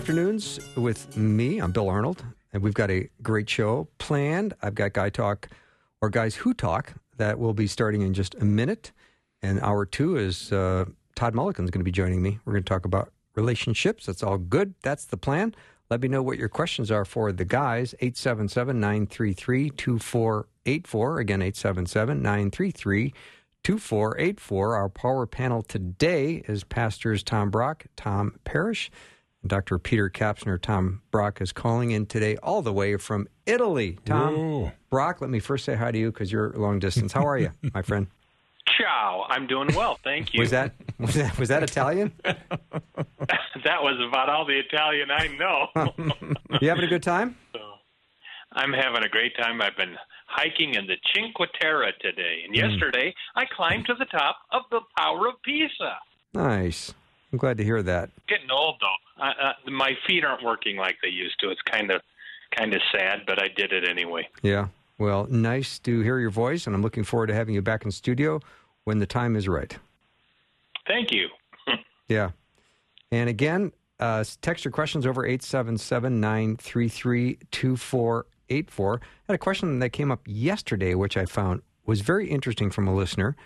Afternoons with me. I'm Bill Arnold, and we've got a great show planned. I've got Guy Talk, or Guys Who Talk, that will be starting in just a minute. And hour two is uh, Todd Mulligan's going to be joining me. We're going to talk about relationships. That's all good. That's the plan. Let me know what your questions are for the guys. 877 933 2484. Again, 877 933 2484. Our power panel today is Pastors Tom Brock, Tom Parrish, Dr. Peter Kapsner. Tom Brock is calling in today all the way from Italy. Tom Whoa. Brock, let me first say hi to you because you're long distance. How are you, my friend? Ciao. I'm doing well, thank you. Was that was that was that Italian? that was about all the Italian I know. You having a good time? I'm having a great time. I've been hiking in the Cinque Terre today, and mm. yesterday I climbed to the top of the Tower of Pisa. Nice. I'm glad to hear that. Getting old though. I, uh, my feet aren't working like they used to. It's kind of kind of sad, but I did it anyway. Yeah. Well, nice to hear your voice, and I'm looking forward to having you back in studio when the time is right. Thank you. Yeah. And again, uh, text your questions over 877 933 2484. I had a question that came up yesterday, which I found was very interesting from a listener.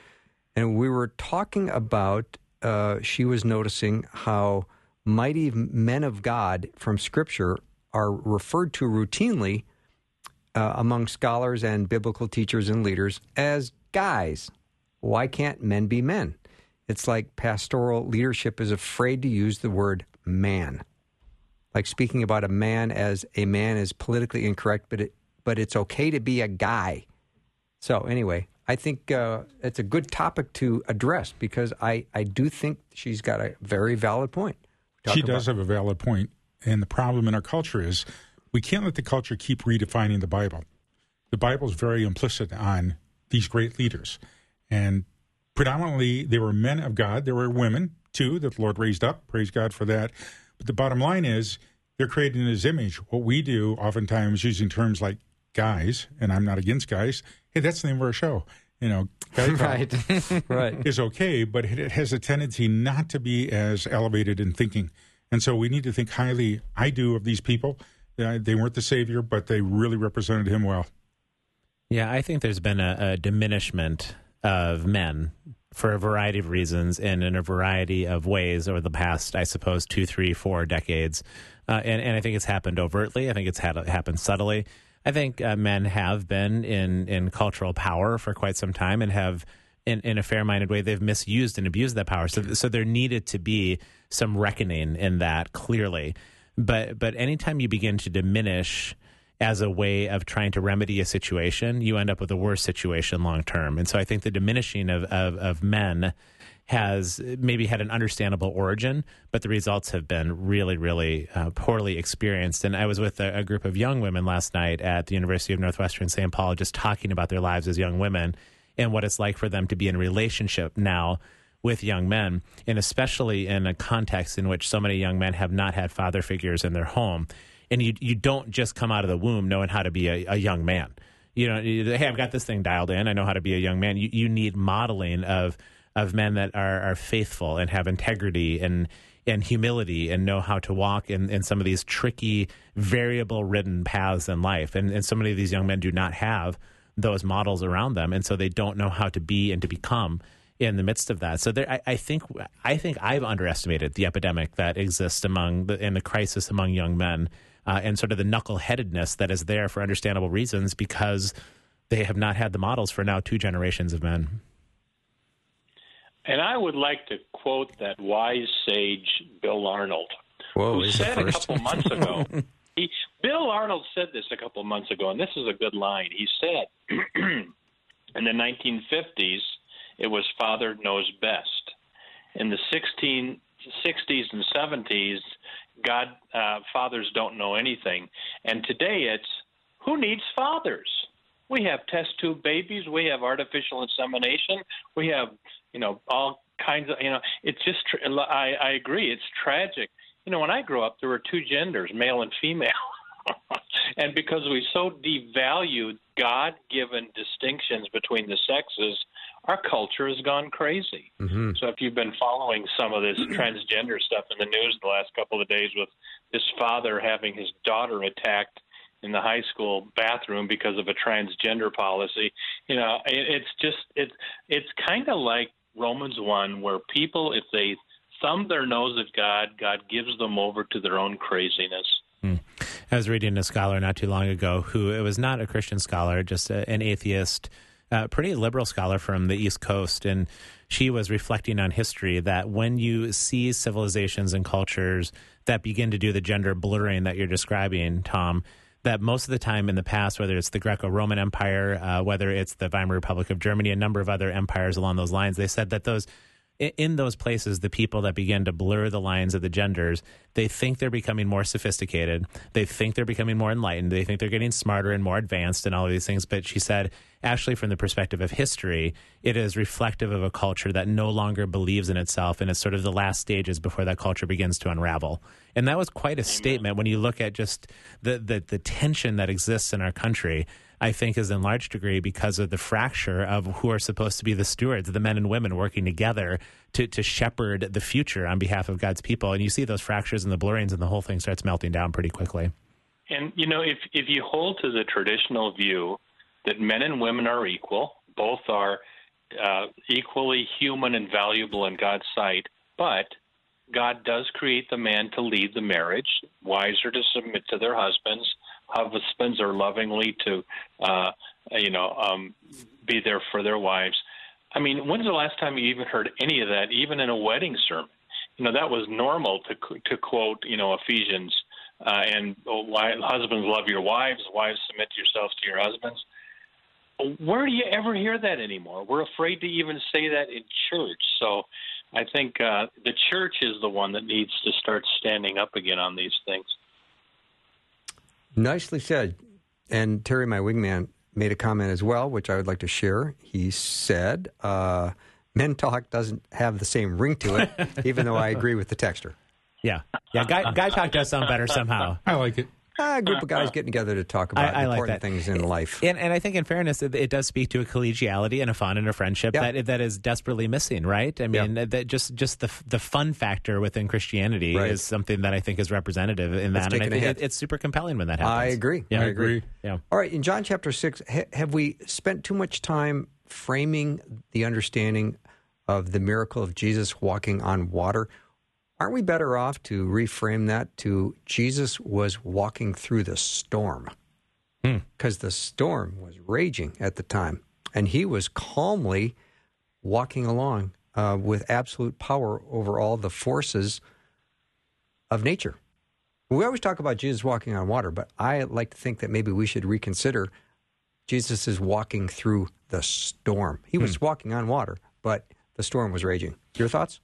And we were talking about, uh, she was noticing how mighty men of God from Scripture are referred to routinely uh, among scholars and biblical teachers and leaders as guys. Why can't men be men? It's like pastoral leadership is afraid to use the word man. Like speaking about a man as a man is politically incorrect, but it, but it's okay to be a guy. So anyway, I think uh, it's a good topic to address because I, I do think she's got a very valid point. Talk She does have a valid point, and the problem in our culture is we can't let the culture keep redefining the Bible. The Bible is very implicit on these great leaders, and predominantly they were men of God. There were women too that the Lord raised up. Praise God for that. But the bottom line is they're created in His image. What we do, oftentimes using terms like guys, and I'm not against guys. Hey, that's the name of our show. You know, right, right. is okay, but it has a tendency not to be as elevated in thinking. And so we need to think highly, I do, of these people. Uh, they weren't the savior, but they really represented him well. Yeah, I think there's been a, a diminishment of men for a variety of reasons and in a variety of ways over the past, I suppose, two, three, four decades. Uh, and, and I think it's happened overtly. I think it's had happened subtly. I think uh, men have been in, in cultural power for quite some time and have, in, in a fair minded way, they've misused and abused that power. So, so there needed to be some reckoning in that clearly. But, but anytime you begin to diminish as a way of trying to remedy a situation, you end up with a worse situation long term. And so I think the diminishing of, of, of men has maybe had an understandable origin, but the results have been really, really uh, poorly experienced. And I was with a, a group of young women last night at the University of Northwestern St. Paul, just talking about their lives as young women and what it's like for them to be in a relationship now with young men, and especially in a context in which so many young men have not had father figures in their home. And you you don't just come out of the womb knowing how to be a, a young man. You know, hey, I've got this thing dialed in. I know how to be a young man. You you need modeling of of men that are are faithful and have integrity and and humility and know how to walk in, in some of these tricky, variable ridden paths in life. And, and so many of these young men do not have those models around them. And so they don't know how to be and to become in the midst of that. So there, I, I think I think I've underestimated the epidemic that exists among the, and the crisis among young men uh, and sort of the knuckleheadedness that is there for understandable reasons because they have not had the models for now two generations of men. And I would like to quote that wise sage Bill Arnold, Whoa, who said a couple months ago. he, Bill Arnold said this a couple months ago, and this is a good line. He said, "In the 1950s, it was father knows best." in the 16, 60s and 70s, God uh, fathers don't know anything, and today it's who needs fathers? We have test tube babies, we have artificial insemination, we have you know all kinds of you know it's just I, I agree it's tragic. You know when I grew up there were two genders, male and female. and because we so devalued God given distinctions between the sexes, our culture has gone crazy. Mm-hmm. So if you've been following some of this transgender stuff in the news the last couple of days with this father having his daughter attacked in the high school bathroom because of a transgender policy, you know, it's just it's it's kind of like Romans 1 where people if they thumb their nose at God, God gives them over to their own craziness. Hmm. I was reading a scholar not too long ago who it was not a Christian scholar, just a, an atheist, uh, pretty liberal scholar from the East Coast, and she was reflecting on history that when you see civilizations and cultures that begin to do the gender blurring that you're describing, Tom, that most of the time in the past, whether it's the Greco-Roman Empire, uh, whether it's the Weimar Republic of Germany, a number of other empires along those lines, they said that those in those places, the people that begin to blur the lines of the genders, they think they're becoming more sophisticated. They think they're becoming more enlightened. They think they're getting smarter and more advanced and all of these things. But she said, actually, from the perspective of history, it is reflective of a culture that no longer believes in itself. And it's sort of the last stages before that culture begins to unravel. And that was quite a statement when you look at just the, the, the tension that exists in our country I think is in large degree because of the fracture of who are supposed to be the stewards, the men and women working together to, to shepherd the future on behalf of God's people. And you see those fractures and the blurrings, and the whole thing starts melting down pretty quickly. And, you know, if, if you hold to the traditional view that men and women are equal, both are uh, equally human and valuable in God's sight, but God does create the man to lead the marriage. wiser to submit to their husbands husbands are lovingly to, uh, you know, um, be there for their wives. I mean, when's the last time you even heard any of that, even in a wedding sermon? You know, that was normal to to quote, you know, Ephesians uh, and oh, husbands love your wives, wives submit yourselves to your husbands. Where do you ever hear that anymore? We're afraid to even say that in church. So I think uh, the church is the one that needs to start standing up again on these things. Nicely said. And Terry, my wingman, made a comment as well, which I would like to share. He said, uh, Men Talk doesn't have the same ring to it, even though I agree with the texture. Yeah. Yeah. Guy, guy Talk does sound better somehow. I like it Ah, a group of guys uh, getting together to talk about I, I important like things in life. And, and, I think, in fairness, it, it, does speak to a collegiality and a fun and a friendship yeah. that that is desperately missing. Right? I mean, that just just the the fun factor within Christianity right. is something that I think is representative in that, and I think it, it's super compelling when that happens. I agree. Yeah. I agree. Yeah. All right. In John chapter six, ha- have we spent too much time framing the understanding of the miracle of Jesus walking on water? Aren't we better off to reframe that to Jesus was walking through the storm? Because hmm. the storm was raging at the time, and he was calmly walking along uh, with absolute power over all the forces of nature. We always talk about Jesus walking on water, but I like to think that maybe we should reconsider Jesus is walking through the storm. He was hmm. walking on water, but the storm was raging. Your thoughts?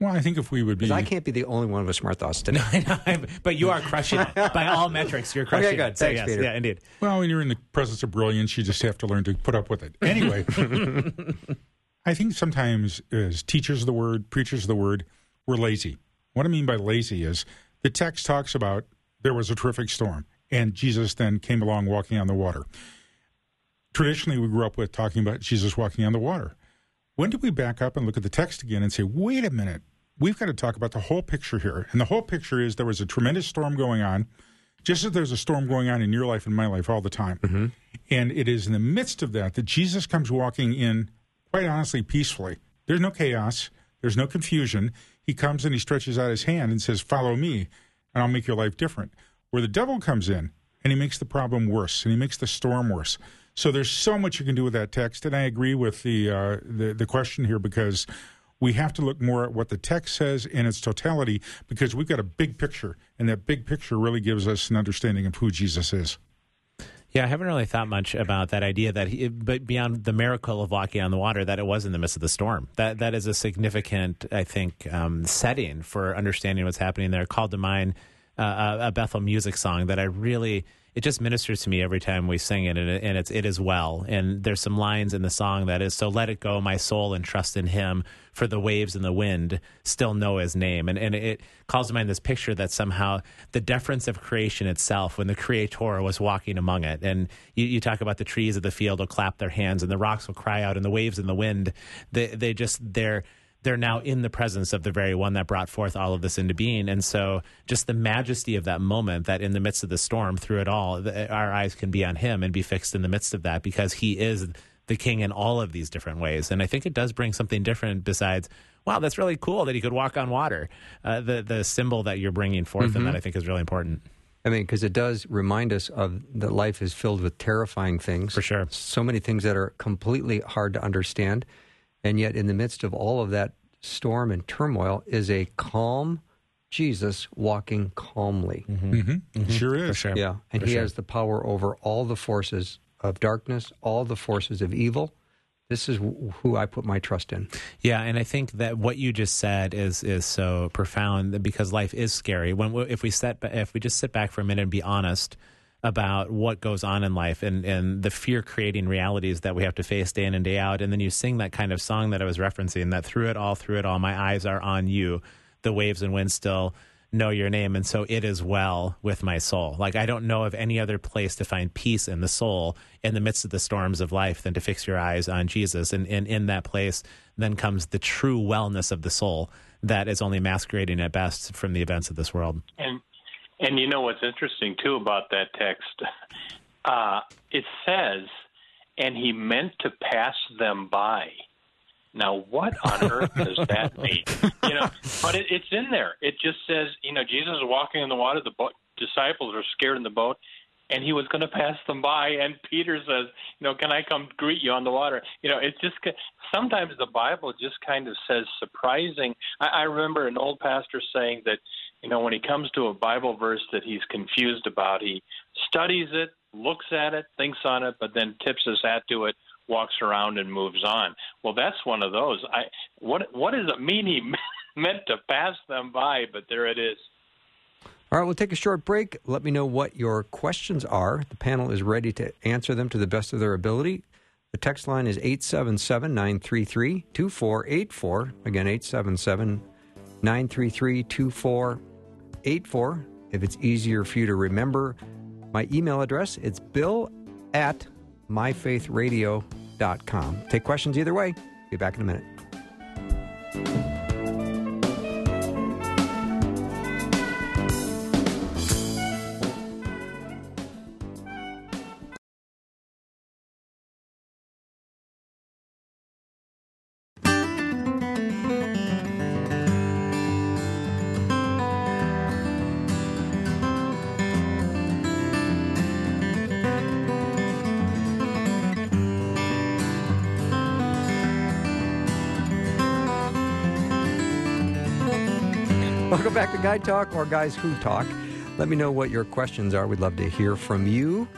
Well, I think if we would be, I can't be the only one with smart thoughts today. but you are crushing it by all metrics. You're crushing. Okay, good. It. Thanks, yes, Peter. Yeah, indeed. Well, when you're in the presence of brilliance, you just have to learn to put up with it. Anyway, I think sometimes as teachers of the word, preachers of the word, we're lazy. What I mean by lazy is the text talks about there was a terrific storm, and Jesus then came along walking on the water. Traditionally, we grew up with talking about Jesus walking on the water. When do we back up and look at the text again and say, wait a minute, we've got to talk about the whole picture here. And the whole picture is there was a tremendous storm going on, just as there's a storm going on in your life and my life all the time. Mm-hmm. And it is in the midst of that that Jesus comes walking in, quite honestly, peacefully. There's no chaos, there's no confusion. He comes and he stretches out his hand and says, Follow me, and I'll make your life different. Where the devil comes in and he makes the problem worse and he makes the storm worse. So there's so much you can do with that text, and I agree with the uh, the, the question here because we have to look more at what the text says in its totality because we've got a big picture, and that big picture really gives us an understanding of who Jesus is. Yeah, I haven't really thought much about that idea that he, but beyond the miracle of walking on the water, that it was in the midst of the storm. That that is a significant, I think, um, setting for understanding what's happening there. Called to mind uh, a Bethel music song that I really it just ministers to me every time we sing it, and, it, and it's it is well. And there's some lines in the song that is, "So let it go, my soul, and trust in Him, for the waves and the wind still know His name." And and it calls to mind this picture that somehow the deference of creation itself, when the Creator was walking among it, and you, you talk about the trees of the field will clap their hands, and the rocks will cry out, and the waves and the wind, they they just they're they're now in the presence of the very one that brought forth all of this into being. And so, just the majesty of that moment, that in the midst of the storm, through it all, the, our eyes can be on Him and be fixed in the midst of that because He is the King in all of these different ways. And I think it does bring something different besides. Wow, that's really cool that he could walk on water. Uh, the the symbol that you're bringing forth, mm-hmm. and that I think is really important. I mean, because it does remind us of that life is filled with terrifying things. For sure. So many things that are completely hard to understand. And yet, in the midst of all of that storm and turmoil, is a calm Jesus walking calmly. Mm-hmm. Mm-hmm. mm-hmm. Sure is. Sure. Yeah. And For he sure. has the power over all the forces of darkness, all the forces of evil. This is who I put my trust in. Yeah, and I think that what you just said is is so profound because life is scary. When if we set if we just sit back for a minute and be honest, about what goes on in life and, and the fear creating realities that we have to face day in and day out. And then you sing that kind of song that I was referencing that through it all, through it all, my eyes are on you. The waves and winds still know your name. And so it is well with my soul. Like I don't know of any other place to find peace in the soul in the midst of the storms of life than to fix your eyes on Jesus. And, and in that place, then comes the true wellness of the soul that is only masquerading at best from the events of this world. And and you know what's interesting too about that text? Uh, it says, "And he meant to pass them by." Now, what on earth does that mean? You know, but it, it's in there. It just says, you know, Jesus is walking in the water. The boat, disciples are scared in the boat, and he was going to pass them by. And Peter says, you know, can I come greet you on the water? You know, it's just sometimes the Bible just kind of says surprising. I, I remember an old pastor saying that you know, when he comes to a Bible verse that he's confused about, he studies it, looks at it, thinks on it, but then tips his hat to it, walks around and moves on. Well, that's one of those. I what what does it mean he meant to pass them by, but there it is. All right, we'll take a short break. Let me know what your questions are. The panel is ready to answer them to the best of their ability. The text line is 877 933 2484. Again, 877 933 2484. 84. If it's easier for you to remember my email address, it's bill at myfaithradio.com. Take questions either way. Be back in a minute. Guy Talk or Guys Who Talk. Let me know what your questions are. We'd love to hear from you.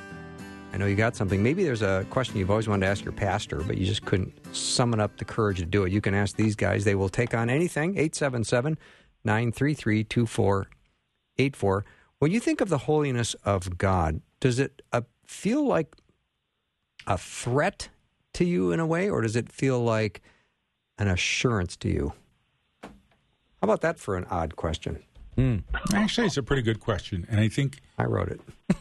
I know you got something. Maybe there's a question you've always wanted to ask your pastor, but you just couldn't summon up the courage to do it. You can ask these guys. They will take on anything. 877 933 2484. When you think of the holiness of God, does it uh, feel like a threat to you in a way, or does it feel like an assurance to you? How about that for an odd question? Mm. Actually, it's a pretty good question, and I think I wrote it.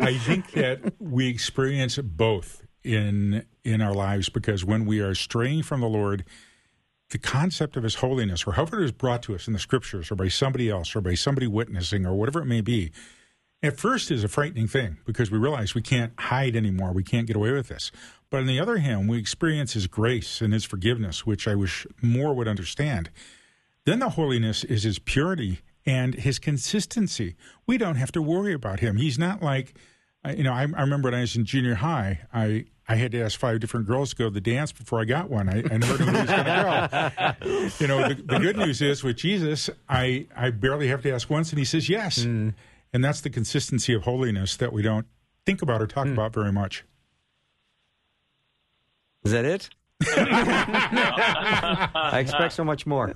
I think that we experience both in in our lives because when we are straying from the Lord, the concept of His holiness, or however it is brought to us in the Scriptures, or by somebody else, or by somebody witnessing, or whatever it may be, at first is a frightening thing because we realize we can't hide anymore. We can't get away with this. But on the other hand, we experience His grace and His forgiveness, which I wish more would understand. Then the holiness is His purity and His consistency. We don't have to worry about Him. He's not like, uh, you know, I, I remember when I was in junior high, I, I had to ask five different girls to go to the dance before I got one. I, I never knew who was going to go. You know, the, the, good news is with Jesus, I, I barely have to ask once, and He says yes. Mm. And that's the consistency of holiness that we don't think about or talk Hmm. about very much. Is that it? I expect so much more.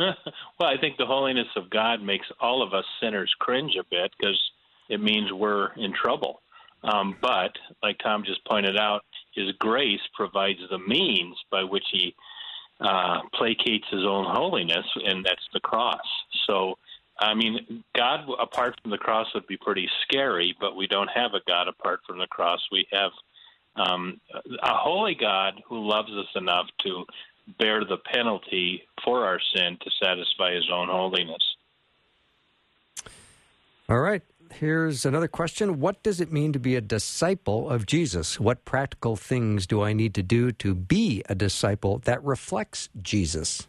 well, I think the holiness of God makes all of us sinners cringe a bit because it means we're in trouble. Um, but, like Tom just pointed out, His grace provides the means by which He uh, placates His own holiness, and that's the cross. So, I mean, God apart from the cross would be pretty scary, but we don't have a God apart from the cross. We have um, a holy God who loves us enough to bear the penalty for our sin to satisfy his own holiness. All right. Here's another question. What does it mean to be a disciple of Jesus? What practical things do I need to do to be a disciple that reflects Jesus?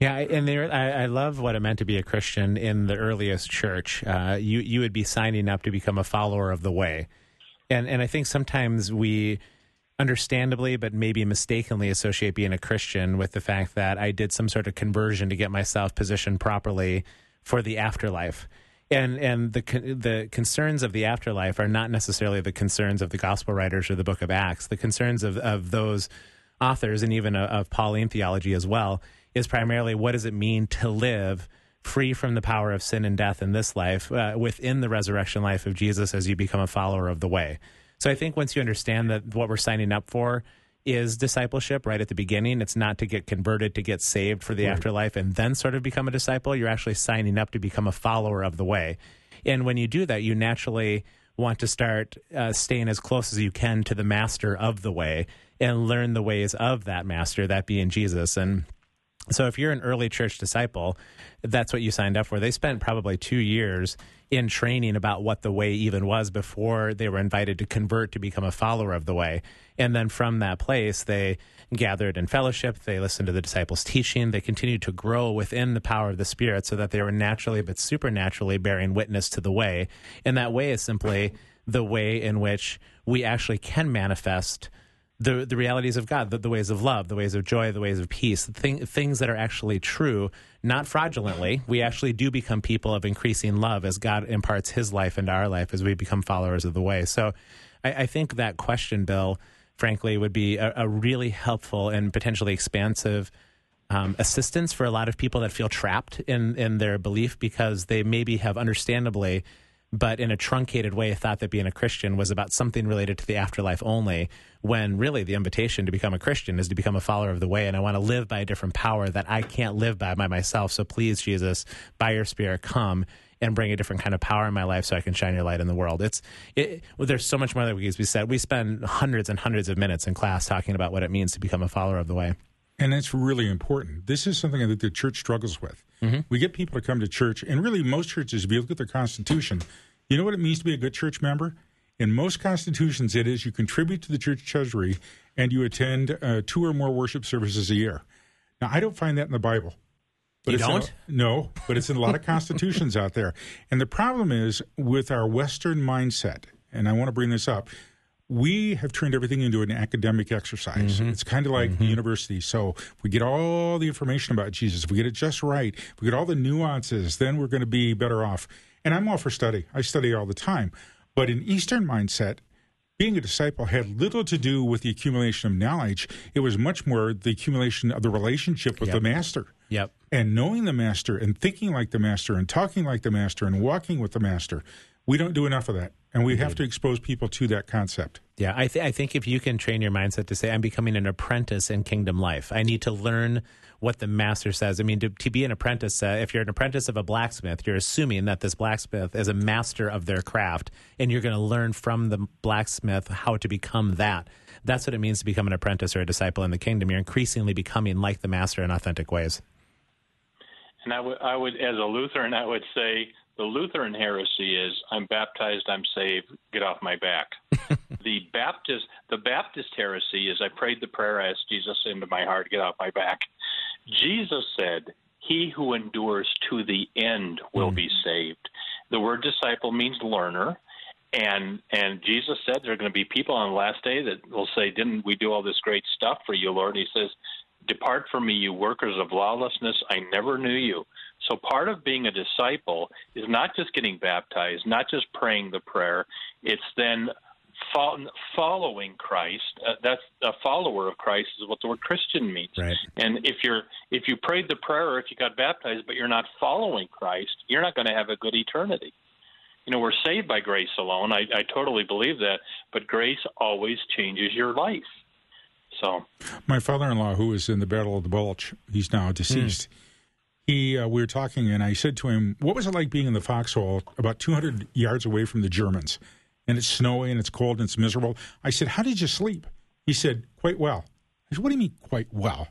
Yeah, and there, I, I love what it meant to be a Christian in the earliest church. Uh, you you would be signing up to become a follower of the way, and and I think sometimes we, understandably, but maybe mistakenly, associate being a Christian with the fact that I did some sort of conversion to get myself positioned properly for the afterlife. And and the the concerns of the afterlife are not necessarily the concerns of the gospel writers or the Book of Acts. The concerns of of those authors and even of, of Pauline theology as well is primarily what does it mean to live free from the power of sin and death in this life uh, within the resurrection life of Jesus as you become a follower of the way. So I think once you understand that what we're signing up for is discipleship right at the beginning, it's not to get converted, to get saved for the afterlife and then sort of become a disciple. You're actually signing up to become a follower of the way. And when you do that, you naturally want to start uh, staying as close as you can to the master of the way and learn the ways of that master, that being Jesus. And so if you're an early church disciple, that's what you signed up for. They spent probably two years in training about what the way even was before they were invited to convert to become a follower of the way. And then from that place, they gathered in fellowship, they listened to the disciples' teaching, they continued to grow within the power of the Spirit so that they were naturally but supernaturally bearing witness to the way. And that way is simply the way in which we actually can manifest the the realities of God, the, the ways of love, the ways of joy, the ways of peace, thing, things that are actually true, not fraudulently. We actually do become people of increasing love as God imparts His life into our life as we become followers of the way. So, I, I think that question, Bill, frankly, would be a, a really helpful and potentially expansive. Um, assistance for a lot of people that feel trapped in, in their belief because they maybe have understandably but in a truncated way thought that being a Christian was about something related to the afterlife only, when really the invitation to become a Christian is to become a follower of the way. And I want to live by a different power that I can't live by by myself. So please, Jesus, by your Spirit, come and bring a different kind of power in my life so I can shine your light in the world. It's it, well, there's so much more that we be said. We spend hundreds and hundreds of minutes in class talking about what it means to become a follower of the way. And that's really important. This is something that the church struggles with. We get people to come to church, and really, most churches, if you look at their constitution, you know what it means to be a good church member? In most constitutions, it is you contribute to the church treasury and you attend uh, two or more worship services a year. Now, I don't find that in the Bible. You it's in a- don't? no, but it's in a lot of constitutions out there. And the problem is with our Western mindset, and I want to bring this up, we have turned everything into an academic exercise. Mm-hmm. It's kind of like the mm-hmm. university. So if we get all the information about Jesus, if we get it just right, if we get all the nuances, then we're going to be better off. And I'm all for study. I study all the time. But in Eastern mindset, being a disciple had little to do with the accumulation of knowledge. It was much more the accumulation of the relationship with Yep. the master Yep. and knowing the master and thinking like the master and talking like the master and walking with the master. We don't do enough of that. And we have to expose people to that concept. Yeah, I, th- I think if you can train your mindset to say, I'm becoming an apprentice in kingdom life, I need to learn what the master says. I mean, to, to be an apprentice, uh, if you're an apprentice of a blacksmith, you're assuming that this blacksmith is a master of their craft, and you're going to learn from the blacksmith how to become that. That's what it means to become an apprentice or a disciple in the kingdom. You're increasingly becoming like the master in authentic ways. And I would, I would, as a Lutheran, I would say the Lutheran heresy is I'm baptized, I'm saved, get off my back. the Baptist, the Baptist heresy is I prayed the prayer, I asked Jesus into my heart, get off my back. Jesus said, "He who endures to the end will be hmm. saved." The word disciple means learner. And and Jesus said there are going to be people on the last day that will say, "Didn't we do all this great stuff for you, Lord?" He says, Depart from me, you workers of lawlessness. I never knew you. So part of being a disciple is not just getting baptized, not just praying the prayer. It's then following Christ. Uh, that's a follower of Christ is what the word Christian means. Right. And if you're if you prayed the prayer or if you got baptized but you're not following Christ, you're not going to have a good eternity. You know, we're saved by grace alone. I, I totally believe that, but grace always changes your life. So, my father-in-law, who was in the Battle of the Bulge, he's now deceased. Mm. He, uh, we were talking, and I said to him, "What was it like being in the foxhole, about 200 yards away from the Germans?" and it's snowy and it's cold and it's miserable. I said, How did you sleep? He said, Quite well. I said, What do you mean, quite well?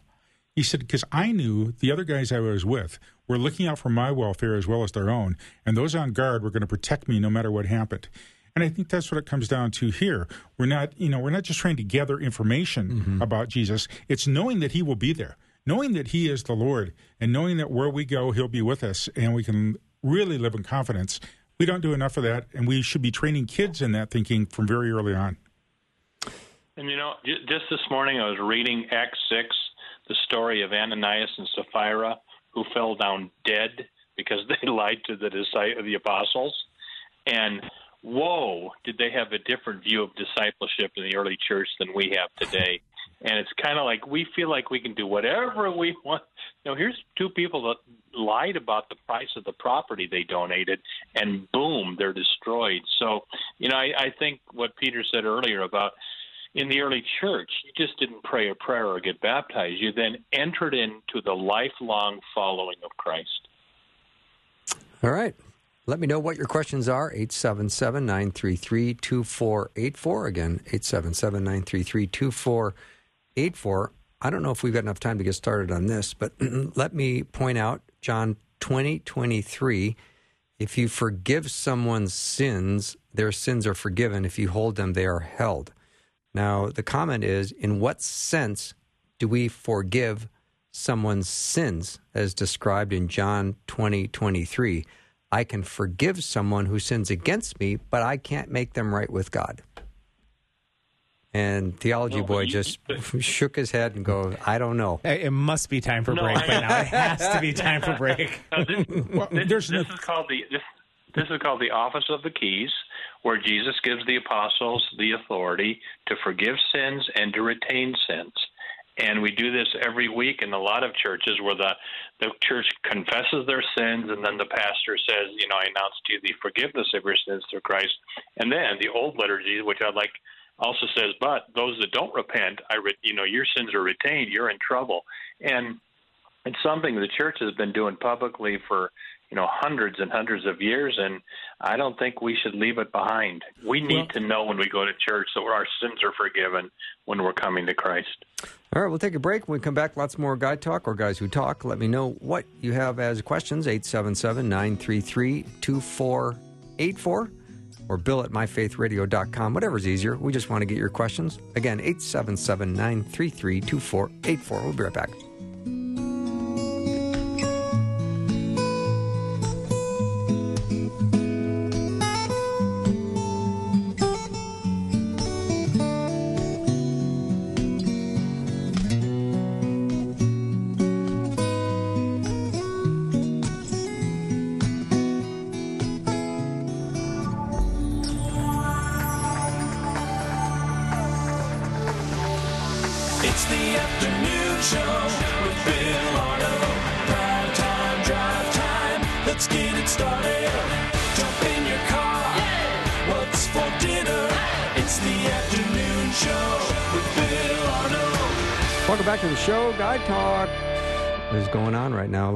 He said, Because I knew the other guys I was with were looking out for my welfare as well as their own, and those on guard were going to protect me no matter what happened. And I think that's what it comes down to here. We're not, you know, we're not just trying to gather information mm-hmm. about Jesus. It's knowing that He will be there, knowing that He is the Lord, and knowing that where we go, He'll be with us, and we can really live in confidence we don't do enough of that, and we should be training kids in that thinking from very early on. And you know, just this morning I was reading Acts 6, the story of Ananias and Sapphira who fell down dead because they lied to the disciples, of the apostles. And whoa, did they have a different view of discipleship in the early church than we have today? And it's kind of like we feel like we can do whatever we want. Know, here's two people that lied about the price of the property they donated, and boom, they're destroyed. So, you know, I, I think what Peter said earlier about in the early church, you just didn't pray a prayer or get baptized. You then entered into the lifelong following of Christ. All right. Let me know what your questions are. 877 933 2484. Again, 877 933 2484. I don't know if we've got enough time to get started on this, but let me point out John 20, 23. If you forgive someone's sins, their sins are forgiven. If you hold them, they are held. Now, the comment is in what sense do we forgive someone's sins as described in John 20, 23? I can forgive someone who sins against me, but I can't make them right with God. And Theology no, Boy you, just shook his head and go, I don't know. It must be time for no, break by now. It has to be time for break. No, this, well, this, this no... is called the this, this is called the office of the keys, where Jesus gives the apostles the authority to forgive sins and to retain sins. And we do this every week in a lot of churches where the, the church confesses their sins and then the pastor says, you know, I announce to you the forgiveness of your sins through Christ. And then the old liturgy, which I'd like also says, but those that don't repent, I, re- you know, your sins are retained. You're in trouble, and it's something the church has been doing publicly for you know hundreds and hundreds of years, and I don't think we should leave it behind. We need well, to know when we go to church that our sins are forgiven when we're coming to Christ. All right, we'll take a break. When we come back, lots more Guy Talk or Guys Who Talk. Let me know what you have as questions. 877 933 2484 or bill at myfaithradio.com, whatever's easier. We just want to get your questions. Again, 877 933 2484. We'll be right back.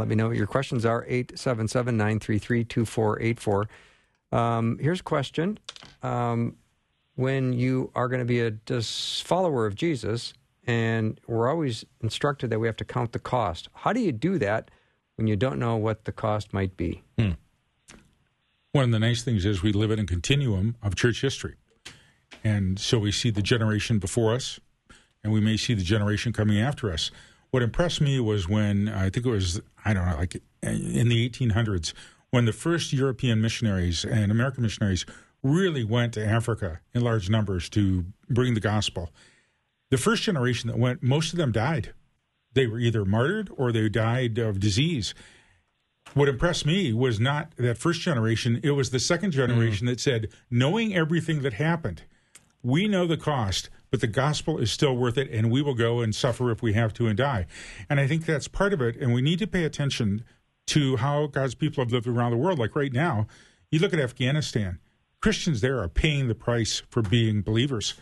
Me know what your questions are 877 933 2484. Um, here's a question. Um, when you are going to be a dis- follower of Jesus, and we're always instructed that we have to count the cost, how do you do that when you don't know what the cost might be? Hmm. One of the nice things is we live in a continuum of church history. And so we see the generation before us, and we may see the generation coming after us. What impressed me was when I think it was I don't know like in the 1800s when the first European missionaries and American missionaries really went to Africa in large numbers to bring the gospel. The first generation that went, most of them died they were either martyred or they died of disease. What impressed me was not that first generation, it was the second generation mm. that said, knowing everything that happened, we know the cost, but the gospel is still worth it, and we will go and suffer if we have to and die. And I think that's part of it, and we need to pay attention to how God's people have lived around the world. Like right now, you look at Afghanistan, Christians there are paying the price for being believers.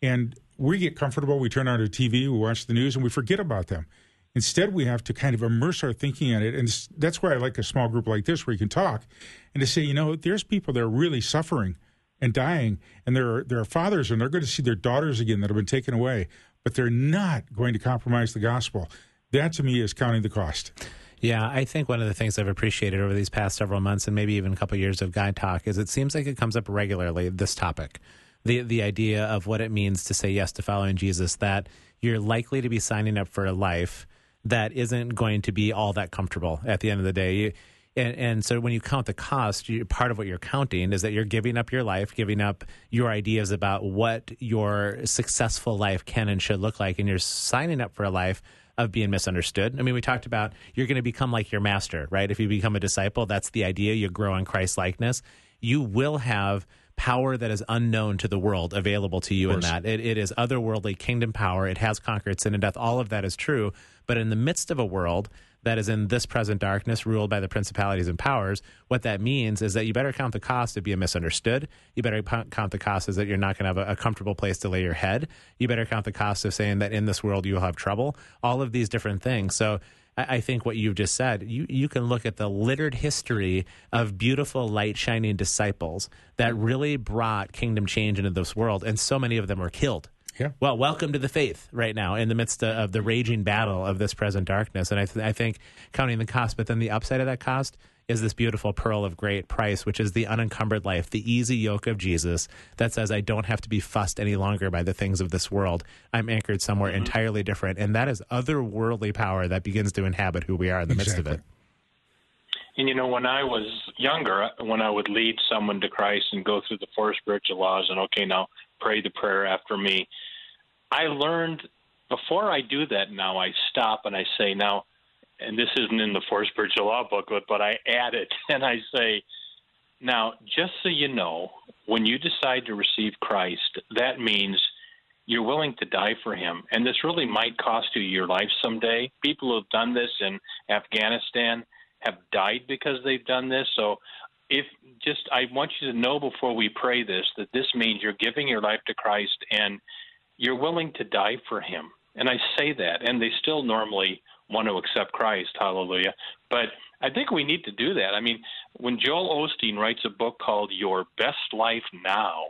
And we get comfortable, we turn on our TV, we watch the news, and we forget about them. Instead, we have to kind of immerse our thinking in it. And that's why I like a small group like this where you can talk and to say, you know, there's people that are really suffering and dying, and there are, there are fathers, and they're going to see their daughters again that have been taken away, but they're not going to compromise the gospel. That to me is counting the cost. Yeah, I think one of the things I've appreciated over these past several months and maybe even a couple of years of Guy Talk is it seems like it comes up regularly, this topic. The the idea of what it means to say yes to following Jesus, that you're likely to be signing up for a life that isn't going to be all that comfortable at the end of the day. You, and, and, so when you count the cost, you, part of what you're counting is that you're giving up your life, giving up your ideas about what your successful life can and should look like, and you're signing up for a life of being misunderstood. I mean, we talked about you're going to become like your master, right? If you become a disciple, that's the idea. You grow in Christ likeness. You will have power that is unknown to the world available to you in that. It, it is otherworldly kingdom power. It has conquered sin and death. All of that is true. But in the midst of a world that is in this present darkness, ruled by the principalities and powers, what that means is that you better count the cost of being misunderstood. You better count the cost is that you're not going to have a, a, comfortable place to lay your head. You better count the cost of saying that in this world you'll have trouble. All of these different things. So I, I think what you've just said, you, you can look at the littered history of beautiful, light shining disciples that really brought kingdom change into this world, and so many of them were killed yeah. Well, welcome to the faith right now in the midst of the raging battle of this present darkness. And I, th- I think counting the cost, but then the upside of that cost is this beautiful pearl of great price, which is the unencumbered life, the easy yoke of Jesus that says, I don't have to be fussed any longer by the things of this world. I'm anchored somewhere mm-hmm. entirely different. And that is otherworldly power that begins to inhabit who we are in the exactly. midst of it. And you know, when I was younger, when I would lead someone to Christ and go through the four spiritual laws, and okay, now pray the prayer after me. I learned before I do that now, I stop and I say, now, and this isn't in the Four Spiritual Law booklet, but I add it and I say, now, just so you know, when you decide to receive Christ, that means you're willing to die for him. And this really might cost you your life someday. People who have done this in Afghanistan have died because they've done this. So if just I want you to know before we pray this that this means you're giving your life to Christ and you're willing to die for him. And I say that and they still normally want to accept Christ, hallelujah. But I think we need to do that. I mean, when Joel Osteen writes a book called Your Best Life Now,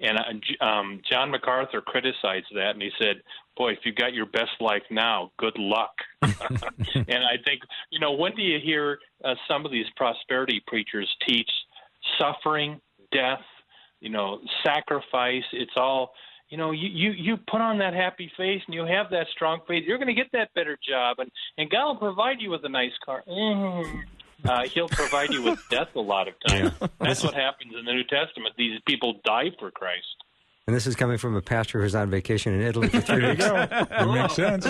and uh, um, John MacArthur criticized that, and he said, "Boy, if you got your best life now, good luck." and I think, you know, when do you hear uh, some of these prosperity preachers teach suffering, death, you know, sacrifice? It's all, you know, you you you put on that happy face and you have that strong faith. You're going to get that better job, and and God will provide you with a nice car. Mm-hmm uh, he'll provide you with death a lot of times. Yeah. That's what happens in the New Testament. These people die for Christ. And this is coming from a pastor who's on vacation in Italy for three weeks. That makes sense.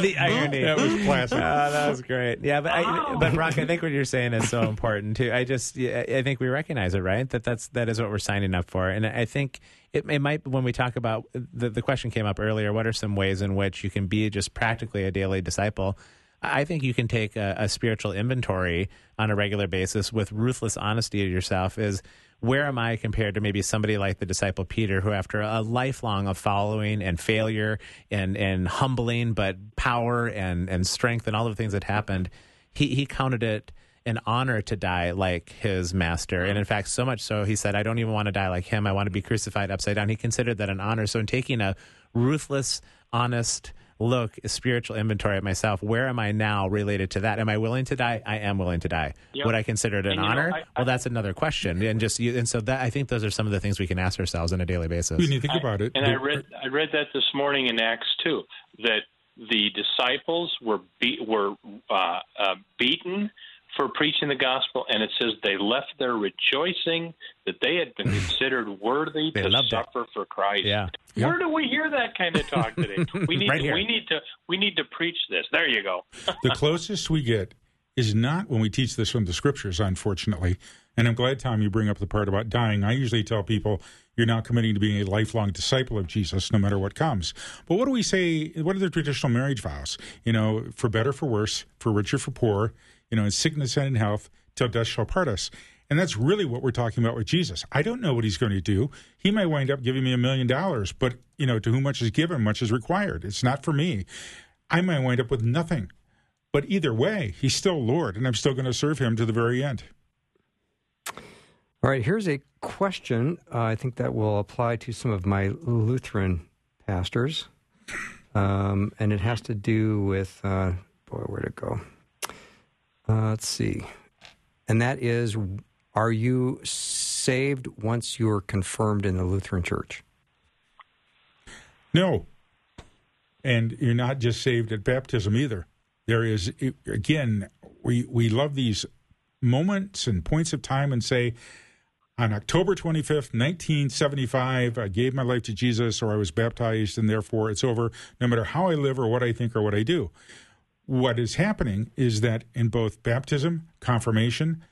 The irony. That was classic. Oh, that was great. Yeah, but I, but Brock, I think what you're saying is so important too. I just I think we recognize it, right? That that's that is what we're signing up for, and I think it, it might when we talk about the the question came up earlier. What are some ways in which you can be just practically a daily disciple? I think you can take a, a, spiritual inventory on a regular basis with ruthless honesty of yourself. Is where am I compared to maybe somebody like the disciple Peter, who after a lifelong of following and failure and and humbling, but power and and strength and all the things that happened, he he counted it an honor to die like his master. And in fact, so much so, he said, I don't even want to die like him. I want to be crucified upside down. He considered that an honor. So, in taking a ruthless, honest, look, spiritual inventory at myself. Where am I now related to that? Am I willing to die? I am willing to die. Yep. Would I consider it an and, honor? Know, I, well, that's another question. And just and so that I think those are some of the things we can ask ourselves on a daily basis. When you think about it, and I read I read that this morning in Acts two that the disciples were be, were uh, uh, beaten for preaching the gospel, and it says they left there rejoicing that they had been considered worthy to suffer for Christ. Yeah. Where do we hear that kind of talk today? We need Right to, we need to we need to preach this. There you go. the closest we get is not when we teach this from the scriptures, unfortunately. And I'm glad, Tom, you bring up the part about dying. I usually tell people you're now committing to being a lifelong disciple of Jesus, no matter what comes. But what do we say? What are the traditional marriage vows? You know, for better, for worse, for richer, for poor, you know, in sickness and in health, till death shall part us. And that's really what we're talking about with Jesus. I don't know what he's going to do. He may wind up giving me a million dollars, but, you know, to whom much is given, much is required. It's not for me. I might wind up with nothing. But either way, he's still Lord, and I'm still going to serve him to the very end. All right, here's a question. Uh, I think that will apply to some of my Lutheran pastors. Um, and it has to do with, uh, boy, where'd it go? Uh, let's see. And that is Are you saved once you're confirmed in the Lutheran Church? No. And you're not just saved at baptism either. There is, again, we, we love these moments and points of time and say, on October 25th, 1975, I gave my life to Jesus or I was baptized, and therefore it's over, no matter how I live or what I think or what I do. What is happening is that in both baptism, confirmation,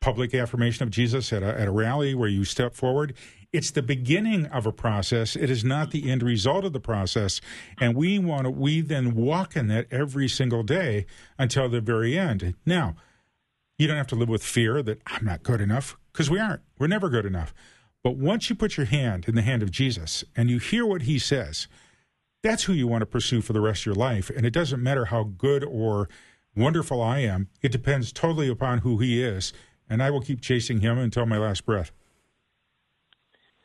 public affirmation of Jesus at a, at a rally where you step forward, it's the beginning of a process. It is not the end result of the process. And we want to, we then walk in that every single day until the very end. Now, you don't have to live with fear that I'm not good enough because we aren't. We're never good enough. But once you put your hand in the hand of Jesus and you hear what he says, that's who you want to pursue for the rest of your life. And it doesn't matter how good or wonderful I am, it depends totally upon who he is. And I will keep chasing him until my last breath.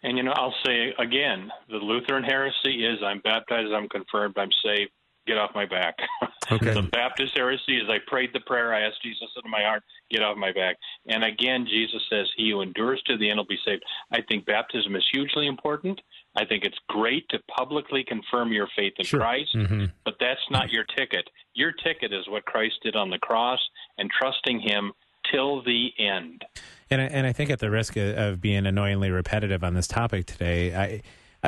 And you know, I'll say again, the Lutheran heresy is I'm baptized, I'm confirmed, I'm saved. Get off my back. Okay. the Baptist heresy is I prayed the prayer, I asked Jesus into my heart, get off my back. And again, Jesus says, He who endures to the end will be saved. I think baptism is hugely important. I think it's great to publicly confirm your faith in Sure. Christ, Mm-hmm. but that's not your ticket. Your ticket is what Christ did on the cross and trusting Him till the end. And I, and I think at the risk of, of being annoyingly repetitive on this topic today, I, I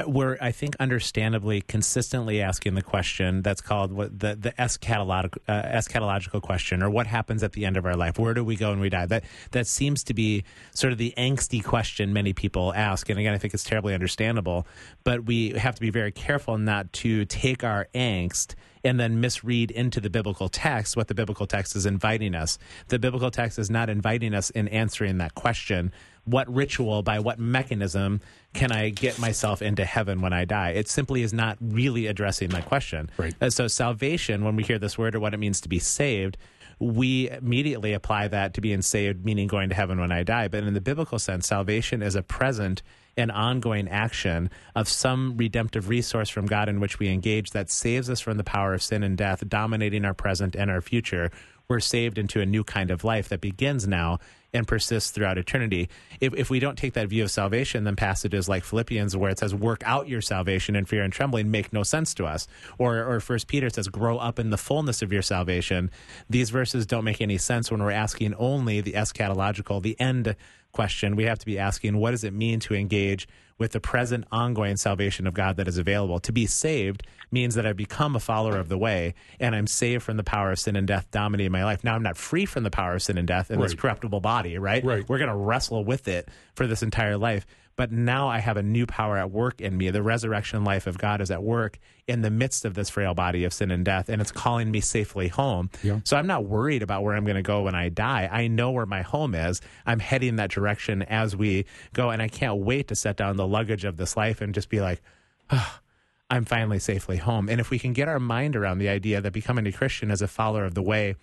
we're I think understandably consistently asking the question that's called what the the eschatological uh, eschatological question, or what happens at the end of our life? Where do we go when we die? That that seems to be sort of the angsty question many people ask, and again, I think it's terribly understandable. But we have to be very careful not to take our angst and then misread into the biblical text what the biblical text is inviting us. The biblical text is not inviting us in answering that question. What ritual, by what mechanism can I get myself into heaven when I die? It simply is not really addressing that question. Right. Uh, so, salvation, when we hear this word or what it means to be saved, we immediately apply that to being saved, meaning going to heaven when I die. But in the biblical sense, salvation is a present and ongoing action of some redemptive resource from God in which we engage that saves us from the power of sin and death, dominating our present and our future. We're saved into a new kind of life that begins now and persists throughout eternity. If, if we don't take that view of salvation, then passages like Philippians, where it says, work out your salvation in fear and trembling, make no sense to us. Or, or First Peter says, grow up in the fullness of your salvation. These verses don't make any sense when we're asking only the eschatological, the end question. We have to be asking, what does it mean to engage with the present ongoing salvation of God that is available? To be saved means that I've become a follower of the way and I'm saved from the power of sin and death dominating my life. Now I'm not free from the power of sin and death in this corruptible body, right? Right. We're going to wrestle with it for this entire life. But now I have a new power at work in me. The resurrection life of God is at work in the midst of this frail body of sin and death, and it's calling me safely home. Yeah. So I'm not worried about where I'm going to go when I die. I know where my home is. I'm heading that direction as we go, and I can't wait to set down the luggage of this life and just be like, "Ah, I'm finally safely home. And if we can get our mind around the idea that becoming a Christian is a follower of the way,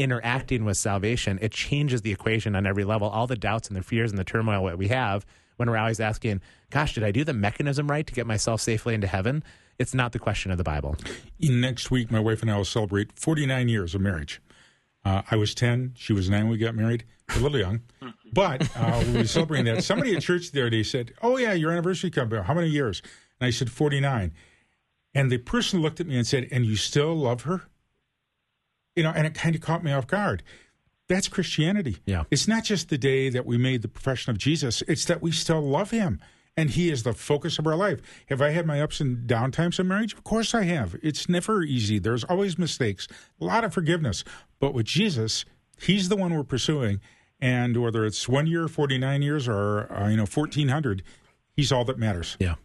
interacting with salvation, it changes the equation on every level. All the doubts and the fears and the turmoil that we have when we're always asking, gosh, did I do the mechanism right to get myself safely into heaven? It's not the question of the Bible. Next week, my wife and I will celebrate 49 years of marriage. Uh, I was 10, she was 9 when we got married, a little young. But uh, we were celebrating that. Somebody at church the other day said, Oh, yeah, your anniversary coming up. How many years? And I said, 49. And the person looked at me and said, And you still love her? You know, and it kind of caught me off guard. That's Christianity. Yeah. It's not just the day that we made the profession of Jesus, it's that we still love him. And he is the focus of our life. Have I had my ups and down times in marriage? Of course I have. It's never easy. There's always mistakes, a lot of forgiveness. But with Jesus, he's the one we're pursuing. And whether it's one year, 49 years, or, uh, you know, 1400, he's all that matters. Yeah.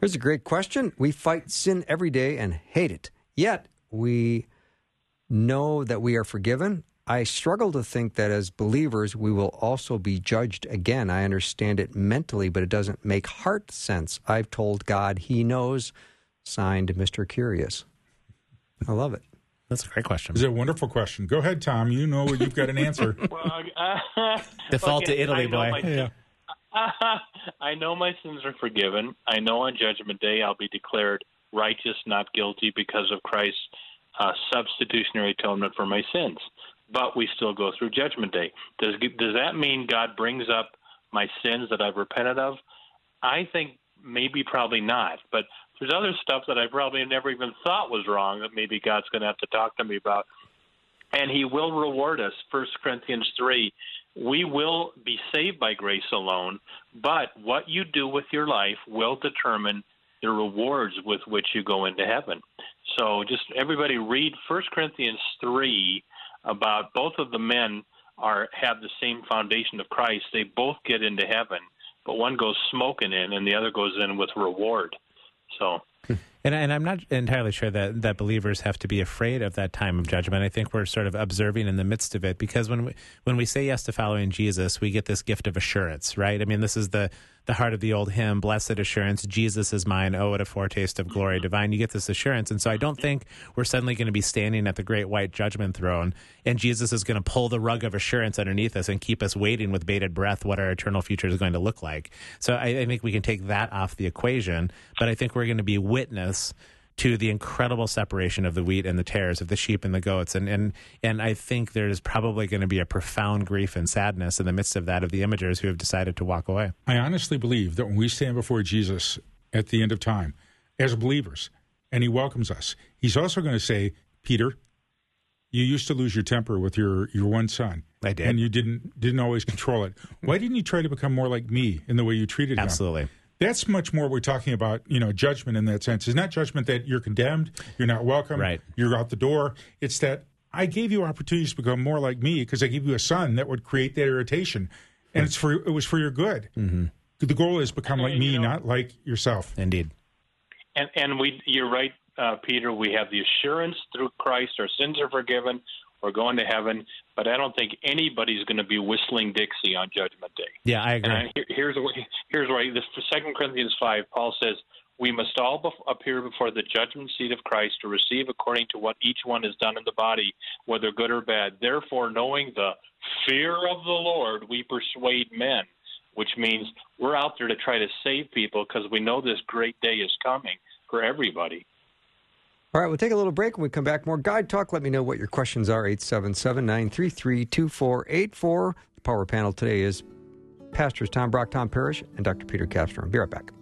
Here's a great question. We fight sin every day and hate it. Yet we know that we are forgiven. I struggle to think that as believers we will also be judged again. I understand it mentally, but it doesn't make heart sense. I've told God he knows. Signed, Mr. Curious. I love it. That's a great question. It's a wonderful question. Go ahead, Tom. You know you've got an answer. Well, uh, Default okay, to Italy, I boy. my- yeah. I know my sins are forgiven. I know on Judgment Day I'll be declared righteous, not guilty, because of Christ's uh, substitutionary atonement for my sins. But we still go through Judgment Day. Does does that mean God brings up my sins that I've repented of? I think maybe probably not. But there's other stuff that I probably never even thought was wrong that maybe God's going to have to talk to me about and he will reward us. First Corinthians three. We will be saved by grace alone, but what you do with your life will determine the rewards with which you go into heaven. So just everybody read First Corinthians three about both of the men are have the same foundation of Christ. They both get into heaven, but one goes smoking in and the other goes in with reward. So hmm. And, and I'm not entirely sure that, that believers have to be afraid of that time of judgment. I think we're sort of observing in the midst of it because when we, when we say yes to following Jesus, we get this gift of assurance, right? I mean, this is the, the heart of the old hymn, Blessed Assurance, Jesus is mine. Oh, what a foretaste of glory mm-hmm. divine. You get this assurance. And so I don't think we're suddenly going to be standing at the great white judgment throne and Jesus is going to pull the rug of assurance underneath us and keep us waiting with bated breath what our eternal future is going to look like. So I, I think we can take that off the equation, but I think we're going to be witness to the incredible separation of the wheat and the tares, of the sheep and the goats. And and and I think there's probably going to be a profound grief and sadness in the midst of that of the imagers who have decided to walk away. I honestly believe that when we stand before Jesus at the end of time as believers and he welcomes us, he's also going to say, Peter, you used to lose your temper with your, your one son. I did. And you didn't didn't always control it. Why didn't you try to become more like me in the way you treated him? Absolutely. That's much more we're talking about, you know, judgment in that sense. It's not judgment that you're condemned, you're not welcome, Right. you're out the door. It's that I gave you opportunities to become more like me because I gave you a son that would create that irritation. And it's for it was for your good. Mm-hmm. The goal is become like me, You know- not like yourself. Indeed. And and we, you're right, uh, Peter. We have the assurance through Christ, our sins are forgiven. We're going to heaven. But I don't think anybody's going to be whistling Dixie on Judgment Day. Yeah, I agree. And I, here- here's what here's why this Second Corinthians five. Paul says we must all bef- appear before the judgment seat of Christ to receive according to what each one has done in the body, whether good or bad. Therefore, knowing the fear of the Lord, we persuade men. Which means we're out there to try to save people because we know this great day is coming for everybody. All right, we'll take a little break. When we come back, more Guy Talk. Let me know what your questions are. 877 933 2484. The power panel today is Pastors Tom Brock, Tom Parrish, and Dr. Peter Capstrom. Be right back.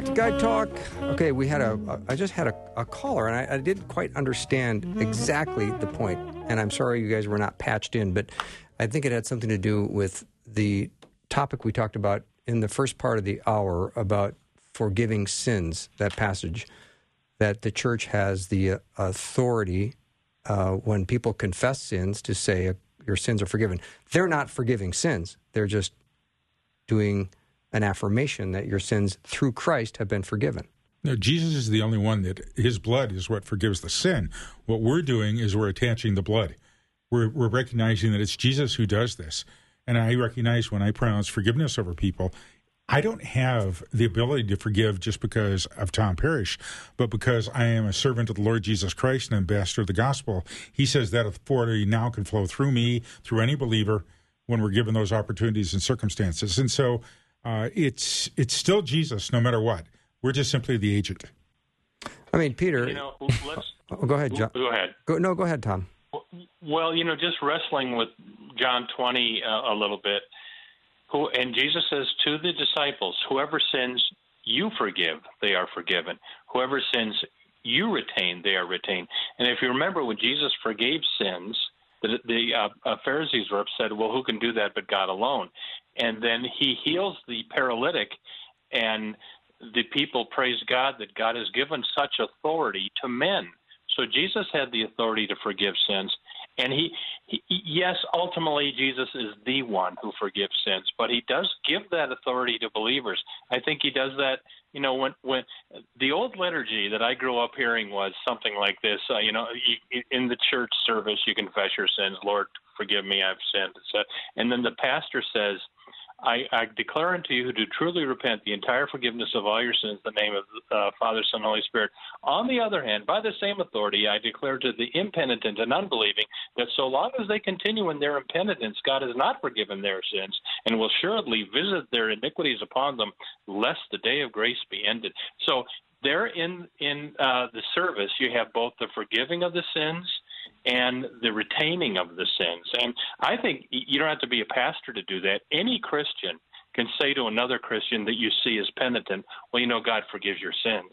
Back to Talk. Okay, we had a, a I just had a, a caller, and I, I didn't quite understand exactly the point. And I'm sorry you guys were not patched in, but I think it had something to do with the topic we talked about in the first part of the hour about forgiving sins. That passage that the church has the uh, authority uh, when people confess sins to say, your sins are forgiven. They're not forgiving sins. They're just doing an affirmation that your sins through Christ have been forgiven. No, Jesus is the only one that his blood is what forgives the sin. What we're doing is we're attaching the blood. We're, we're recognizing that it's Jesus who does this. And I recognize when I pronounce forgiveness over people, I don't have the ability to forgive just because of Tom Parrish, but because I am a servant of the Lord Jesus Christ and ambassador of the gospel. He says that authority now can flow through me, through any believer, when we're given those opportunities and circumstances. And so uh, it's it's still Jesus, no matter what. We're just simply the agent. I mean, Peter. You know, let's oh, go ahead, John. go ahead. Go, no, go ahead, Tom. Well, you know, just wrestling with John 20 uh, a little bit. Who and Jesus says to the disciples, "Whoever sins you forgive, they are forgiven. Whoever sins you retain, they are retained." And if you remember, when Jesus forgave sins, the, the uh, uh, Pharisees were upset. Well, who can do that but God alone? And then He heals the paralytic, and the people praise God that God has given such authority to men. So Jesus had the authority to forgive sins. And he, he, yes, ultimately Jesus is the one who forgives sins, but he does give that authority to believers. I think he does that. You know, when when the old liturgy that I grew up hearing was something like this. Uh, you know, in the church service, you confess your sins. Lord, forgive me, I've sinned. And then the pastor says, I, I, declare unto you who do truly repent the entire forgiveness of all your sins in the name of uh, Father, Son, and Holy Spirit. On the other hand, by the same authority, I declare to the impenitent and unbelieving that so long as they continue in their impenitence, God has not forgiven their sins and will surely visit their iniquities upon them, lest the day of grace be ended. So there in in uh, the service, you have both the forgiving of the sins and the retaining of the sins. And I think you don't have to be a pastor to do that. Any Christian can say to another Christian that you see as penitent, well, you know, God forgives your sins.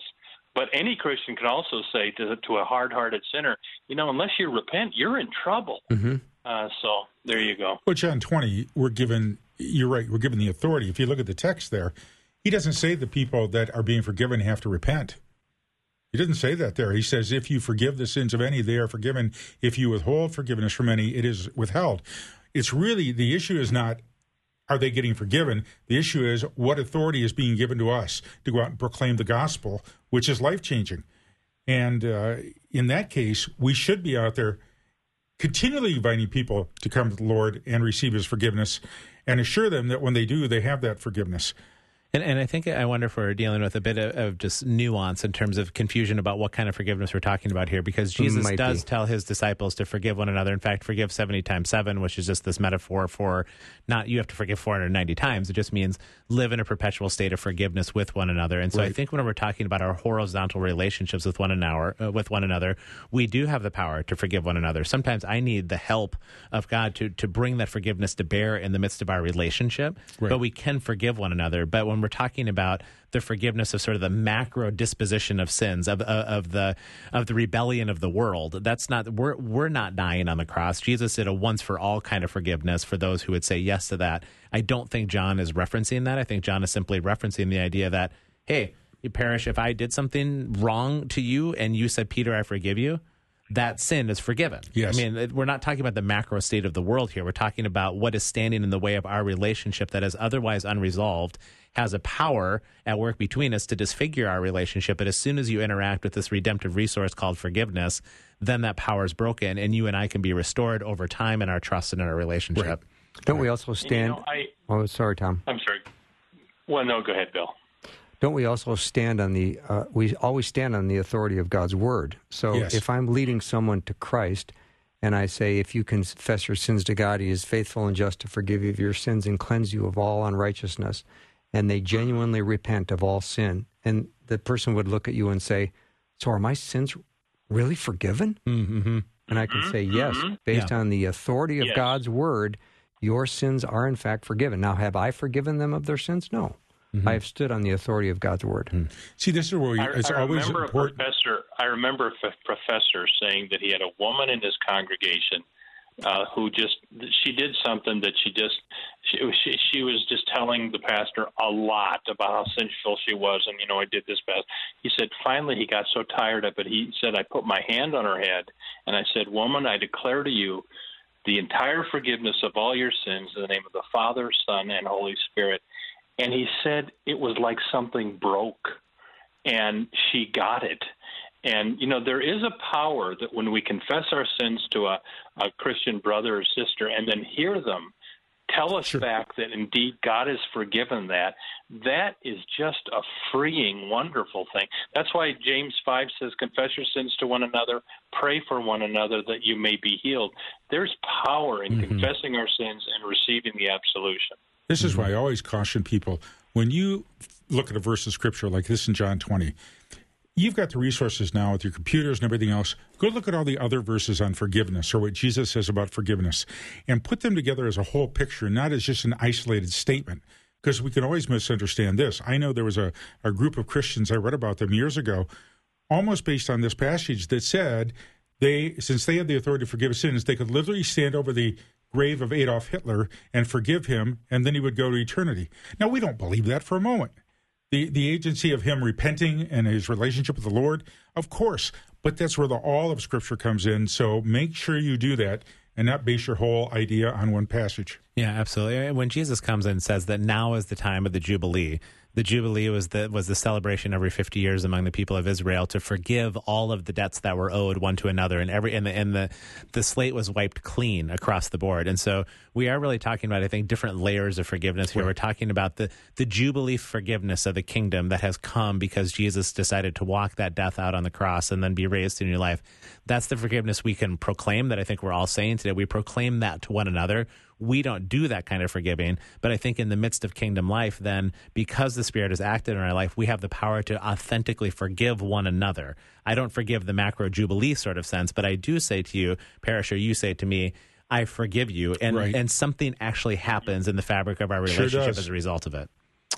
But any Christian can also say to, to a hard hearted sinner, you know, unless you repent, you're in trouble. Mm-hmm. Uh, so there you go. Well, John 20, we're given, you're right, we're given the authority. If you look at the text there, he doesn't say the people that are being forgiven have to repent. He didn't say that there. He says, if you forgive the sins of any, they are forgiven. If you withhold forgiveness from any, it is withheld. It's really, the issue is not, are they getting forgiven? The issue is, what authority is being given to us to go out and proclaim the gospel, which is life changing. And uh, in that case, we should be out there continually inviting people to come to the Lord and receive his forgiveness and assure them that when they do, they have that forgiveness. And, and I think I wonder if we're dealing with a bit of, of, just nuance in terms of confusion about what kind of forgiveness we're talking about here, because Jesus does be. tell his disciples to forgive one another. In fact, forgive 70 times 7, which is just this metaphor for not you have to forgive 490 times. It just means live in a perpetual state of forgiveness with one another. And so right. I think when we're talking about our horizontal relationships with one another, uh, with one another, we do have the power to forgive one another. Sometimes I need the help of God to, to bring that forgiveness to bear in the midst of our relationship, right. but we can forgive one another. But when we're talking about the forgiveness of sort of the macro disposition of sins of, of, of the of the rebellion of the world. That's not we're we're not dying on the cross. Jesus did a once for all kind of forgiveness for those who would say yes to that. I don't think John is referencing that. I think John is simply referencing the idea that hey, you Parrish if I did something wrong to you and you said Peter I forgive you that sin is forgiven. Yes. I mean, we're not talking about the macro state of the world here. We're talking about what is standing in the way of our relationship that is otherwise unresolved, has a power at work between us to disfigure our relationship. But as soon as you interact with this redemptive resource called forgiveness, then that power is broken, and you and I can be restored over time in our trust and in our relationship. Right. Don't we also stand? You know, I, oh, sorry, Tom. I'm sorry. Well, no, go ahead, Bill don't we also stand on the uh, we always stand on the authority of God's word. So yes. if I'm leading someone to Christ and I say if you confess your sins to God he is faithful and just to forgive you of your sins and cleanse you of all unrighteousness and they genuinely repent of all sin and the person would look at you and say so are my sins really forgiven? Mm-hmm. And I can mm-hmm. say yes mm-hmm. based yeah. on the authority of yes. God's word your sins are in fact forgiven. Now have I forgiven them of their sins? No. Mm-hmm. I have stood on the authority of God's word. Mm-hmm. See, this is where we, it's I, I always remember important. A professor, I remember a professor saying that he had a woman in his congregation uh, who just she did something that she just she, she she was just telling the pastor a lot about how sinful she was and you know I did this best. He said finally he got so tired of it. He said I put my hand on her head and I said, "Woman, I declare to you the entire forgiveness of all your sins in the name of the Father, Son, and Holy Spirit. And he said it was like something broke, and she got it. And, you know, there is a power that when we confess our sins to a, a Christian brother or sister and then hear them tell us Sure. back that indeed God has forgiven that, that is just a freeing, wonderful thing. That's why James 5 says, Confess your sins to one another, pray for one another that you may be healed. There's power in mm-hmm. confessing our sins and receiving the absolution. This is mm-hmm. why I always caution people when you look at a verse of scripture like this in John 20, you've got the resources now with your computers and everything else. Go look at all the other verses on forgiveness or what Jesus says about forgiveness and put them together as a whole picture, not as just an isolated statement. Because we can always misunderstand this. I know there was a, a group of Christians, I read about them years ago, almost based on this passage that said they, since they had the authority to forgive sins, they could literally stand over the grave of Adolf Hitler and forgive him, and then he would go to eternity. Now, we don't believe that for a moment. The, the agency of him repenting and his relationship with the Lord, of course, but that's where the all of Scripture comes in. So make sure you do that and not base your whole idea on one passage. Yeah, absolutely. When Jesus comes and says that now is the time of the Jubilee, the Jubilee was the was the celebration every 50 years among the people of Israel to forgive all of the debts that were owed one to another, and every and the and the the slate was wiped clean across the board. And so we are really talking about, I think, different layers of forgiveness here. We're talking about the the Jubilee forgiveness of the kingdom that has come because Jesus decided to walk that death out on the cross and then be raised to new life. That's the forgiveness we can proclaim. That I think we're all saying today. We proclaim that to one another we don't do that kind of forgiving. But I think in the midst of kingdom life, then because the Spirit has acted in our life, we have the power to authentically forgive one another. I don't forgive the macro jubilee sort of sense, but I do say to you, Parrish, or you say to me, I forgive you, and Right. and something actually happens in the fabric of our relationship does. as a result of it.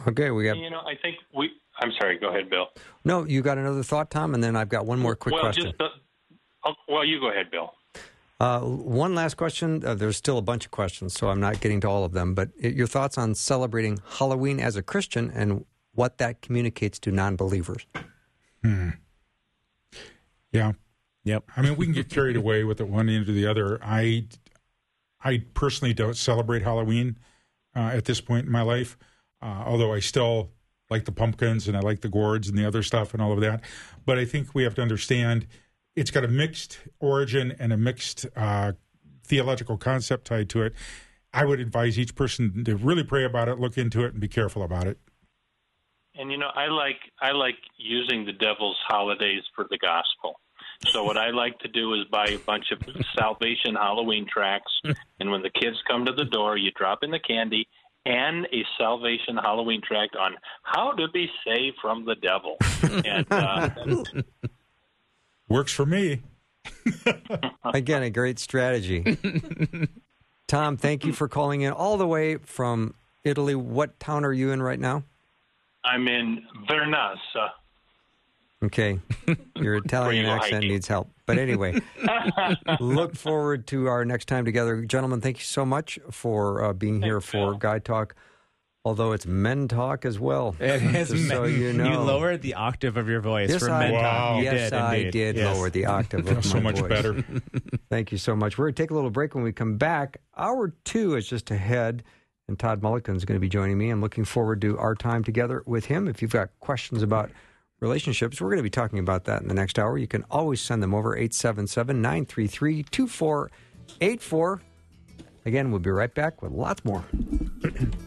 Okay, we got You know, I think we. I'm sorry. Go ahead, Bill. no. You got another thought, Tom, and then I've got one more quick well, question. just the, well, you go ahead, Bill. Uh, one last question. Uh, there's still a bunch of questions, so I'm not getting to all of them. But your thoughts on celebrating Halloween as a Christian and what that communicates to non-believers? Hmm. Yeah. Yep. I mean, we can get carried away with it one end or the other. I, I personally don't celebrate Halloween uh, at this point in my life, uh, although I still like the pumpkins and I like the gourds and the other stuff and all of that. But I think we have to understand it's got a mixed origin and a mixed uh, theological concept tied to it. I would advise each person to really pray about it, look into it, and be careful about it. And you know, I like I like using the devil's holidays for the gospel. So what I like to do is buy a bunch of Salvation Halloween tracts, and when the kids come to the door, you drop in the candy and a Salvation Halloween tract on how to be saved from the devil. And uh, Works for me. Again, a great strategy. Tom, thank you for calling in all the way from Italy. What town are you in right now? I'm in Vernazza. Okay, your Italian go accent hiking. needs help. But anyway, look forward to our next time together. Gentlemen, thank you so much for uh, being here for Bill. Guy Talk, although it's men talk as well. It is Just so you know. you lowered the octave of your voice Yes, for I, men Wow. talk. You yes, did, I did Yes. lower the octave of so much voice. better. Thank you so much. We're going to take a little break when we come back. Hour two is just ahead, and Todd Mulligan is going to be joining me. I'm looking forward to our time together with him. If you've got questions about relationships, we're going to be talking about that in the next hour. You can always send them over 877 933 2484. Again, we'll be right back with lots more.